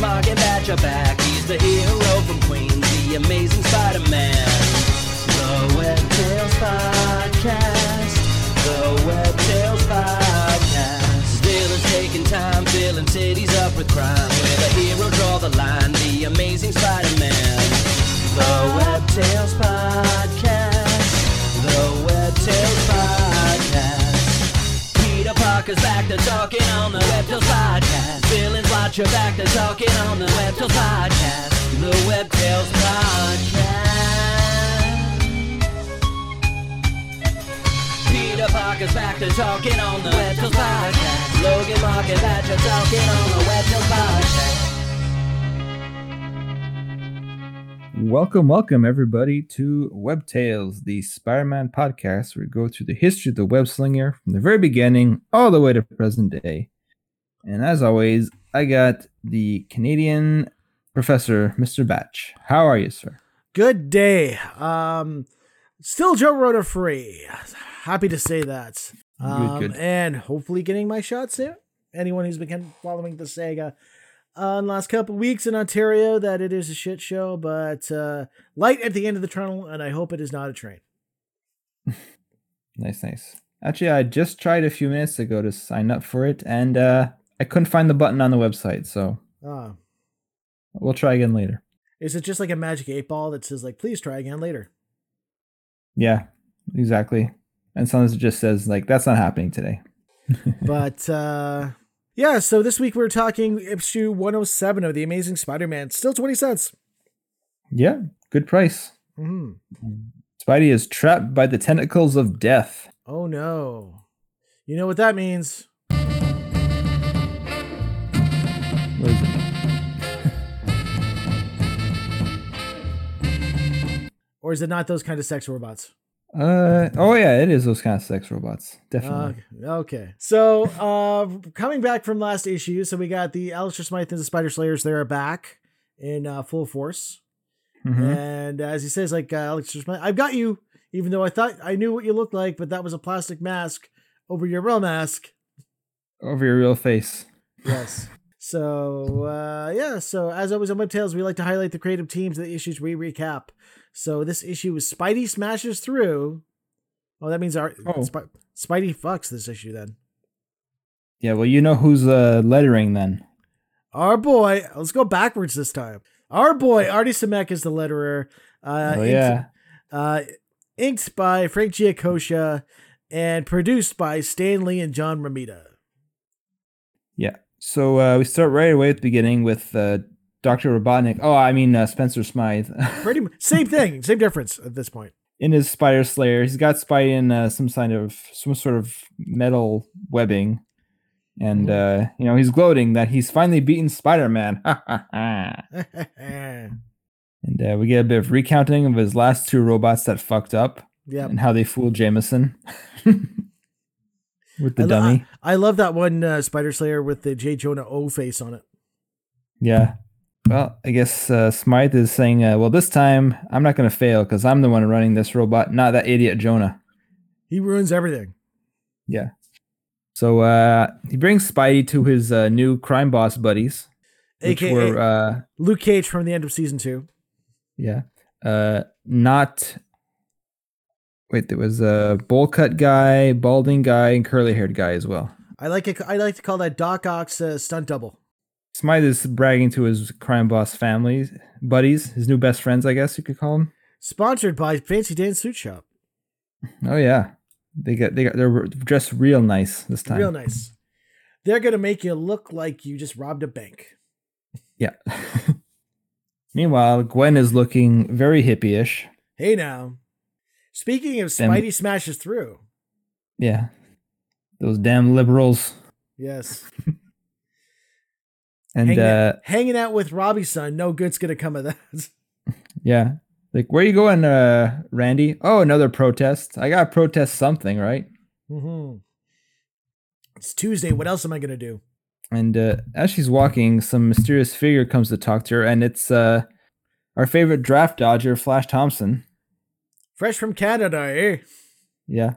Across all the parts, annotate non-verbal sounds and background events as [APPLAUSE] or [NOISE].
Batch are back. He's the hero from Queens, the amazing Spider-Man. Watch your back to talking on the Web Tales Podcast. The Web Tales Podcast. Peter Parker's back to talking on the Web Tales Podcast. Logan Mark and are talking on the Web Tales Podcast. Welcome, welcome everybody to Web Tales, the Spider-Man podcast, where we go through the history of the web slinger from the very beginning all the way to present day. And as always, I got the Canadian professor, Mr. Batch. How are you, sir? Good day. Um, still Joe Rota free. Happy to say that. Um, good. And hopefully getting my shot soon. Anyone who's been following the saga uh, in the last couple weeks in Ontario, that it is a shit show, but uh, light at the end of the tunnel, and I hope it is not a train. [LAUGHS] Nice, nice. Actually, I just tried a few minutes ago to sign up for it, and uh, I couldn't find the button on the website, so Ah, we'll try again later. is it just like a magic eight ball that says like, please try again later? Yeah, exactly. And sometimes it just says like that's not happening today. [LAUGHS] but uh yeah, so this week we're talking issue 107 of The Amazing Spider-Man. Still 20 cents. Yeah, good price. hmm Spidey is trapped by the tentacles of death. Oh no. You know what that means? Is it not those kind of sex robots? Uh oh yeah, it is those kind of sex robots. Definitely. Uh, okay. So, uh coming back from last issue, so we got the Alistair Smythe and the Spider Slayers. They are back in uh, full force. Mhm. And as he says, like uh, Alistair Smythe, I've got you, even though I thought I knew what you looked like, but that was a plastic mask over your real mask. Over your real face. Yes. So uh, yeah, so as always on Web Tales, we like to highlight the creative teams of the issues we recap. So this issue is Spidey smashes through. Oh, that means our Oh. Sp- Spidey fucks this issue then. Yeah, well you know who's uh lettering then. Our boy, let's go backwards this time. Our boy Artie Simek is the letterer. Uh, oh inked- yeah. uh, inked by Frank Giacoia and produced by Stan Lee and John Romita. Yeah. So uh we start right away at the beginning with uh Dr. Robotnik. Oh, I mean uh, Spencer Smythe. [LAUGHS] Pretty m- same thing, same difference at this point. in his spider slayer. He's got Spidey in uh, some kind of some sort of metal webbing, and uh, you know he's gloating that he's finally beaten Spider Man. [LAUGHS] [LAUGHS] and uh, we get a bit of recounting of his last two robots that fucked up and how they fooled Jameson with the I lo- dummy. I love that one uh, Spider Slayer with the J. Jonah O face on it. yeah. Well, I guess uh, Smythe is saying, uh, well, this time I'm not going to fail because I'm the one running this robot, not that idiot Jonah. He ruins everything. Yeah. So uh, he brings Spidey to his uh, new crime boss buddies, which AKA were uh, Luke Cage from the end of season two. yeah, uh, not. Wait, there was a bowl cut guy, balding guy, and curly haired guy as well. I like it. I like to call that Doc Ock's uh, stunt double. Smythe is bragging to his crime boss family buddies, his new best friends, I guess you could call them. Sponsored by Fancy Dan Suit Shop. Oh yeah, they got they got they're dressed real nice this time. Real nice. They're gonna make you look like you just robbed a bank. Yeah. [LAUGHS] Meanwhile, Gwen is looking very hippie-ish. Hey now. Speaking of Spidey smashes through. Yeah. Those damn liberals. Yes. [LAUGHS] And hanging, uh hanging out with Robbie's son. No good's gonna come of that. [LAUGHS] yeah. Like where are you going, uh Randy? Oh, another protest. I gotta protest something, right? hmm It's Tuesday. What else am I gonna do? And uh as she's walking, some mysterious figure comes to talk to her, and it's uh our favorite draft dodger, Flash Thompson. Fresh from Canada, eh? Yeah.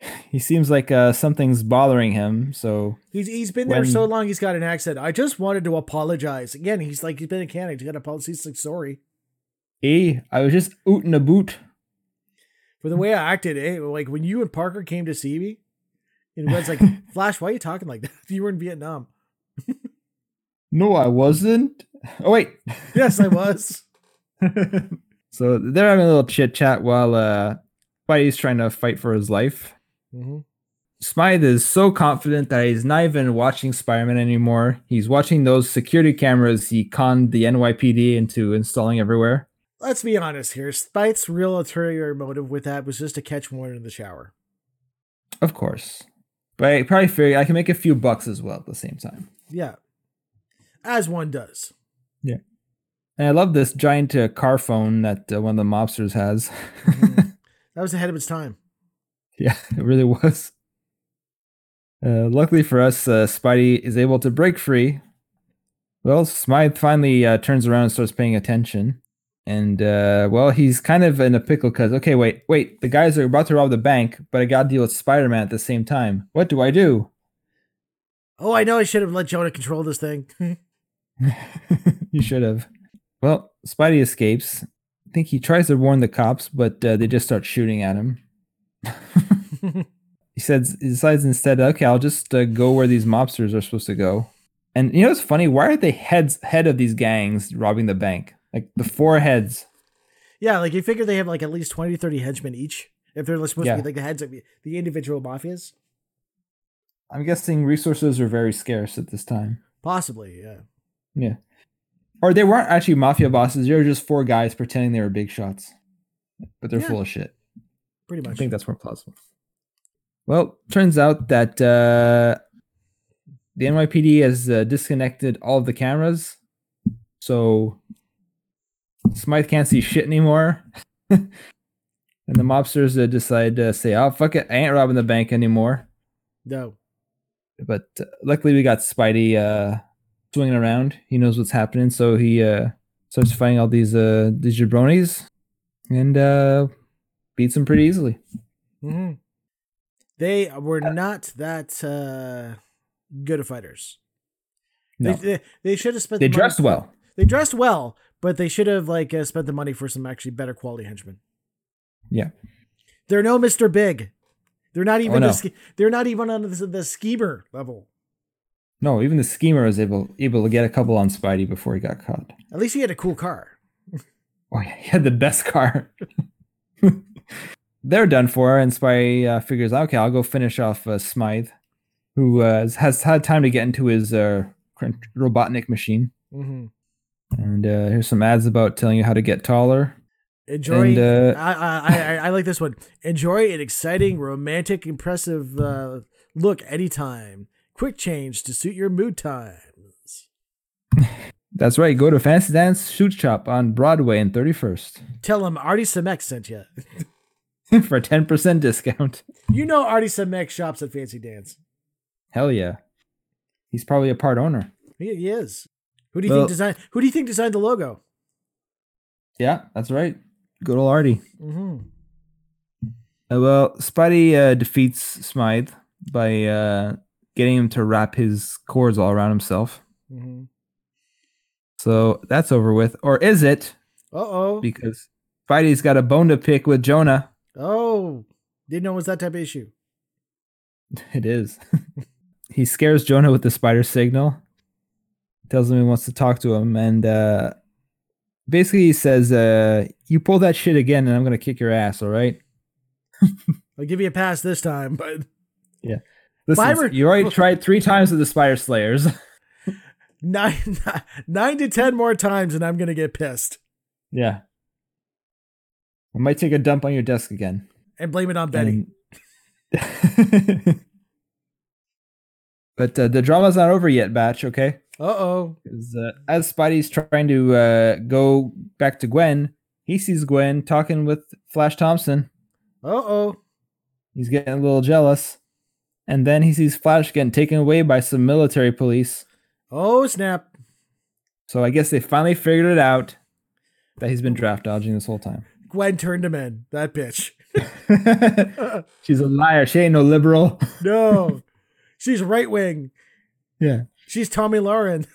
[SIGHS] he seems like uh, something's bothering him. So He's he's been there When- so long. He's got an accent. I just wanted to apologize again. He's like he's been a mechanic. He's got to apologize. He's like sorry Hey, I was just ootin' a boot. for the way I acted. Eh? Like when you and Parker came to see me, and Red's like, [LAUGHS] Flash, why are you talking like that? [LAUGHS] You were in Vietnam. No, I wasn't. Oh wait. Yes, I [LAUGHS] was. so they're having a little chit chat while uh Spidey's trying to fight for his life. Hmm Smythe is so confident that he's not even watching Spider-Man anymore. He's watching those security cameras he conned the NYPD into installing everywhere. Let's be honest here. Spite's real ulterior motive with that was just to catch Warren in the shower. Of course. But I probably figure I can make a few bucks as well at the same time. Yeah, as one does. Yeah. And I love this giant uh, car phone that uh, one of the mobsters has. Mhm. [LAUGHS] that was ahead of its time. Yeah, [LAUGHS] it really was. Uh, luckily for us, uh, Spidey is able to break free. Well, Smythe finally uh, turns around and starts paying attention. And, uh, well, he's kind of in a pickle because, okay, wait, wait, the guys are about to rob the bank, but I got to deal with Spider Man at the same time. What do I do? Oh, I know I should have let Jonah control this thing. [LAUGHS] [LAUGHS] you should have. Well, Spidey escapes. I think he tries to warn the cops, but uh, they just start shooting at him. [LAUGHS] he says he decides instead, okay, I'll just uh, go where these mobsters are supposed to go. And you know what's funny? Why are they heads head of these gangs robbing the bank? Like the four heads. yeah, like you figure they have like at least 20 30 henchmen each. If they're supposed Yeah. to be like the heads of the individual mafias. I'm guessing resources are very scarce at this time. Possibly, yeah. Yeah. Or they weren't actually mafia bosses. They were just four guys pretending they were big shots. But they're Yeah. full of shit. Pretty much. I think that's more plausible. Well, turns out that uh, the NYPD has uh, disconnected all of the cameras, so Smythe can't see shit anymore. [LAUGHS] and the mobsters uh, decide to say, "Oh fuck it, I ain't robbing the bank anymore." No. But uh, luckily, we got Spidey uh, swinging around. He knows what's happening, so he uh, starts fighting all these uh, these jabronis and uh, beats them pretty easily. hmm They were not that uh, good of fighters. No. They, they, they should have spent. They the money- dressed well. They dressed well, but they should have like uh, spent the money for some actually better quality henchmen. Yeah. They're no Mister Big. They're not even. Oh, no. the, they're not even on the, the schemer level. No, even the schemer was able able to get a couple on Spidey before he got caught. At least he had a cool car. Oh, yeah, he had the best car. [LAUGHS] They're done for, and Spidey uh, figures, okay, I'll go finish off uh, Smythe, who uh, has- has had time to get into his uh, Robotnik machine. Mm-hmm. And uh, here's some ads about telling you how to get taller. Enjoy. And, uh, I, I, I I like this one. Enjoy an exciting, romantic, impressive uh, look anytime. Quick change to suit your mood times. [LAUGHS] That's right. Go to Fancy Dance Shoot Shop on Broadway and 31st Tell him Artie Simek sent you. [LAUGHS] [LAUGHS] for a 10% discount. You know Artie Simek shops at Fancy Dance. Hell yeah. He's probably a part owner. He, he is. Who do you Well- think designed? Who do you think designed the logo? Yeah, that's right. Good old Artie. Mm-hmm. Uh, well, Spidey uh, defeats Smythe by uh, getting him to wrap his cords all around himself. Mm-hmm. So that's over with. Or is it? Uh oh. Because Spidey's got a bone to pick with Jonah. Oh, didn't know it was that type of issue. [LAUGHS] It is. [LAUGHS] he scares Jonah with the spider signal. Tells him he wants to talk to him. And uh, basically, he says, uh, You pull that shit again, and I'm going to kick your ass, all right? [LAUGHS] I'll give you a pass this time, but Listen, Fiber- you already tried three times with the Spider Slayers. nine nine to ten more times, and I'm gonna get pissed yeah. I might take a dump on your desk again. and blame it on Betty. And- [LAUGHS] but uh, the drama's not over yet, Batch, okay? Uh-oh. uh, as Spidey's trying to uh, go back to Gwen, he sees Gwen talking with Flash Thompson. Uh oh. He's getting a little jealous. And then he sees Flash getting taken away by some military police. Oh snap. So I guess they finally figured it out that he's been draft dodging this whole time. Gwen turned him in. That bitch. [LAUGHS] She's a liar. She ain't no liberal. [LAUGHS] No, she's right wing. Yeah. She's Tomi Lahren.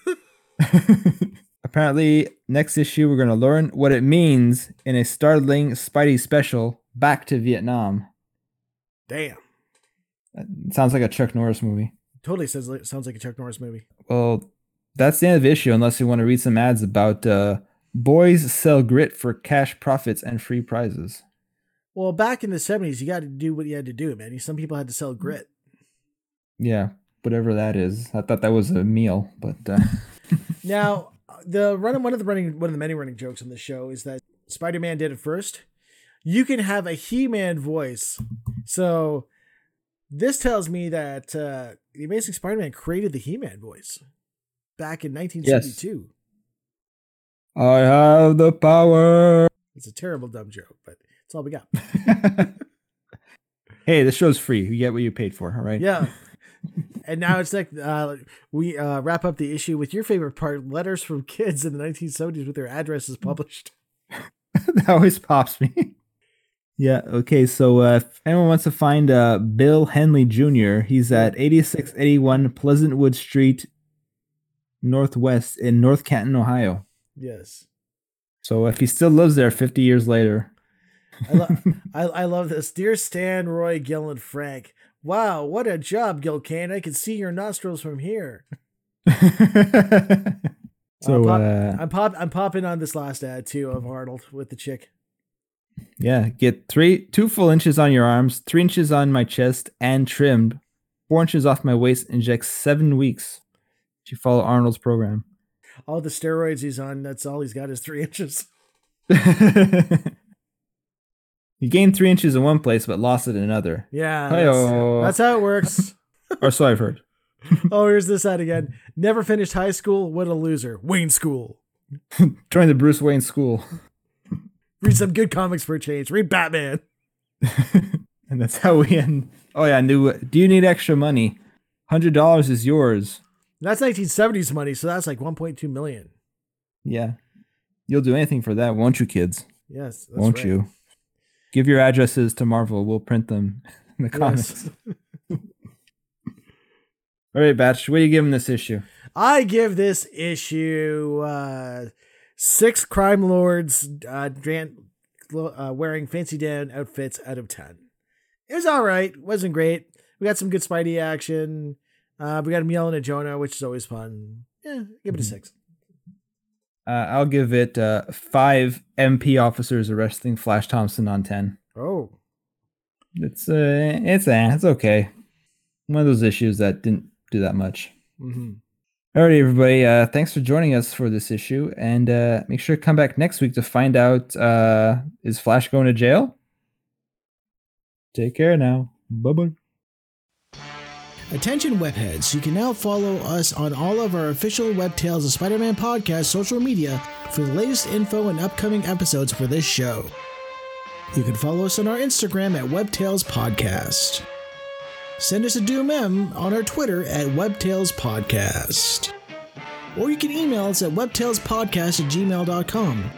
[LAUGHS] Apparently, next issue we're going to learn what it means in a startling Spidey special, Back to Vietnam. Damn. That sounds like a Chuck Norris movie. Totally says sounds like a Chuck Norris movie. Well, that's the end of the issue, unless you want to read some ads about uh, boys sell grit for cash profits and free prizes. Well, back in the seventies, you got to do what you had to do, man. Some people had to sell grit. Yeah, whatever that is. I thought that was a meal, but uh, [LAUGHS] Now, the run one of the running one of the many running jokes on the show is that Spider Man did it first. You can have a He Man voice, so this tells me that uh, the Amazing Spider Man created the He Man voice back in 1972. I have the power. It's a terrible dumb joke, but it's all we got. [LAUGHS] hey, this show's free. You get what you paid for, all right? Yeah. [LAUGHS] and now it's like uh, we uh, wrap up the issue with your favorite part: letters from kids in the 1970s with their addresses published. [LAUGHS] that always pops me. yeah. Okay. So uh, if anyone wants to find uh, Bill Henley Jr., he's at 8681 Pleasantwood Street, Northwest in North Canton, Ohio. Yes. So if he still lives there 50 years later. I, lo- [LAUGHS] I, I love this. Dear Stan, Roy, Gil, and Frank. Wow, what a job, Gil Kane. I can see your nostrils from here. [LAUGHS] so I'm, pop- uh, I'm pop I'm popping on this last ad too of Arnold with the chick. yeah, get three two full inches on your arms, three inches on my chest, and trimmed, four inches off my waist. Inject seven weeks. If you follow Arnold's program. All the steroids he's on, that's all he's got is three [LAUGHS] inches. [LAUGHS] he gained three inches in one place, but lost it in another. Yeah. That's, that's how it works. [LAUGHS] or so I've heard. oh, here's this ad again. Never finished high school. What a loser. Wayne School. Join the Bruce Wayne school. Read some good comics for a change. Read Batman. and that's how we end. Oh yeah, new. Do you need extra money? Hundred dollars is yours. That's 1970s money, so that's like 1.2 million. Yeah, you'll do anything for that, won't you, kids? Yes, won't right. you? Give your addresses to Marvel. We'll print them in the comics. Yes. [LAUGHS] All right, Batch. What are you giving this issue? I give this issue uh, six crime lords uh, uh, wearing fancy Dan outfits out of 10. It was all right. wasn't great. We got some good Spidey action. Uh, we got him yelling at Jonah, which is always fun. Yeah, give it a six. Uh, I'll give it uh, five MP officers arresting Flash Thompson on ten. Oh, It's uh, it's uh, it's okay. One of those issues that didn't do that much. hmm Alrighty, everybody. Uh, thanks for joining us for this issue, and uh, make sure to come back next week to find out uh, is Flash going to jail. Take care now. Bye bye. Attention webheads, you can now follow us on all of our official Web Tales of Spider-Man podcast social media for the latest info and upcoming episodes for this show. You can follow us on our Instagram at Web WebTales Podcast. Send us a Doom M on our Twitter at Web WebTales Podcast. Or you can email us at webtalespodcast at gmail.com.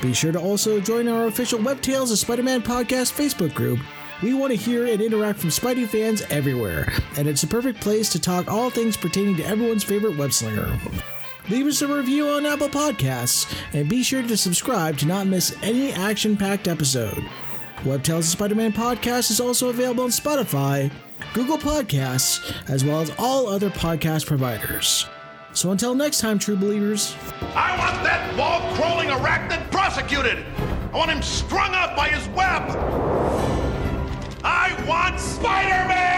Be sure to also join our official Web Tales of Spider-Man podcast Facebook group we want to hear and interact from Spidey fans everywhere, and it's a perfect place to talk all things pertaining to everyone's favorite web slinger. Leave us a review on Apple Podcasts, and be sure to subscribe to not miss any action packed episode. Web Tales of Spider Man podcast is also available on Spotify, Google Podcasts, as well as all other podcast providers. So until next time, true believers, I want that wall crawling arachnid prosecuted. I want him strung up by his web. I want Spider Man!